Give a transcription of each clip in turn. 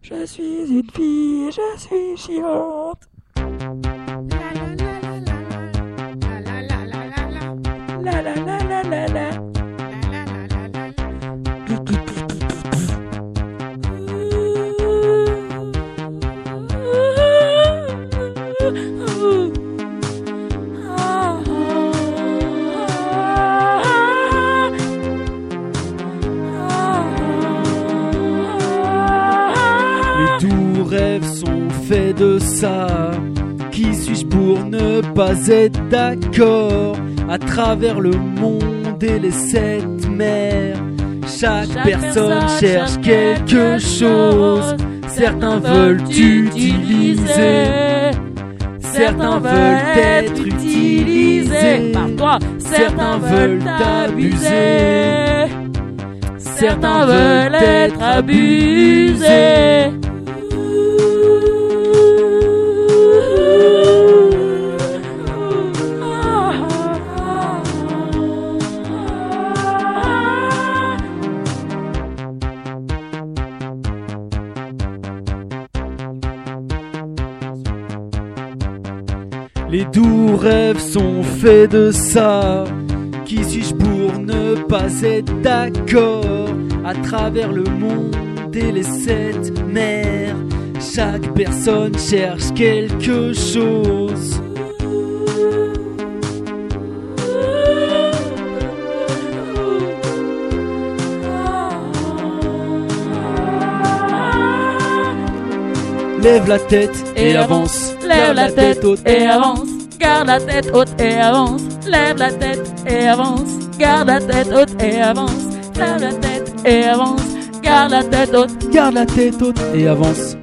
Je suis une fille, je suis chiante. Rêves sont faits de ça. Qui suis-je pour ne pas être d'accord À travers le monde et les sept mers, chaque, Chaque personne, personne cherche quelque chose. Certains veulent t'utiliser, certains veulent être utilisés. par toi. Certains veulent t'abuser. Certains veulent être abusés. Les doux rêves sont faits de ça. Qui suis-je pour ne pas être d'accord? À travers le monde et les sept mers, chaque personne cherche quelque chose. Lève la tête et, avance. Lève la tête haute et avance. Garde la tête haute et avance. Lève la tête et avance. Garde la tête haute et avance. Lève la tête et avance. Garde la tête haute. Garde la tête haute et avance.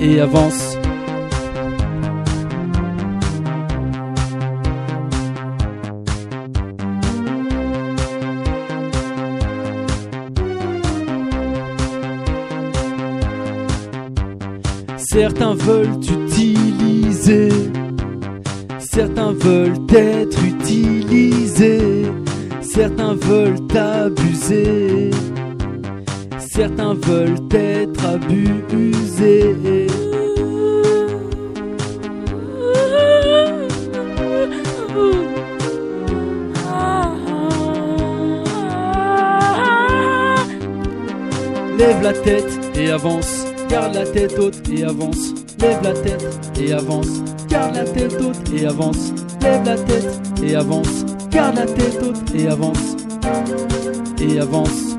Et avance. Certains veulent t'utiliser. Certains veulent être utilisés. Certains veulent t'abuser. Certains veulent être abusés. Lève la tête et avance. Garde la tête haute et avance. Lève la tête et avance. Garde la tête haute et avance. Lève la tête et avance. Garde la tête haute et avance. Et avance.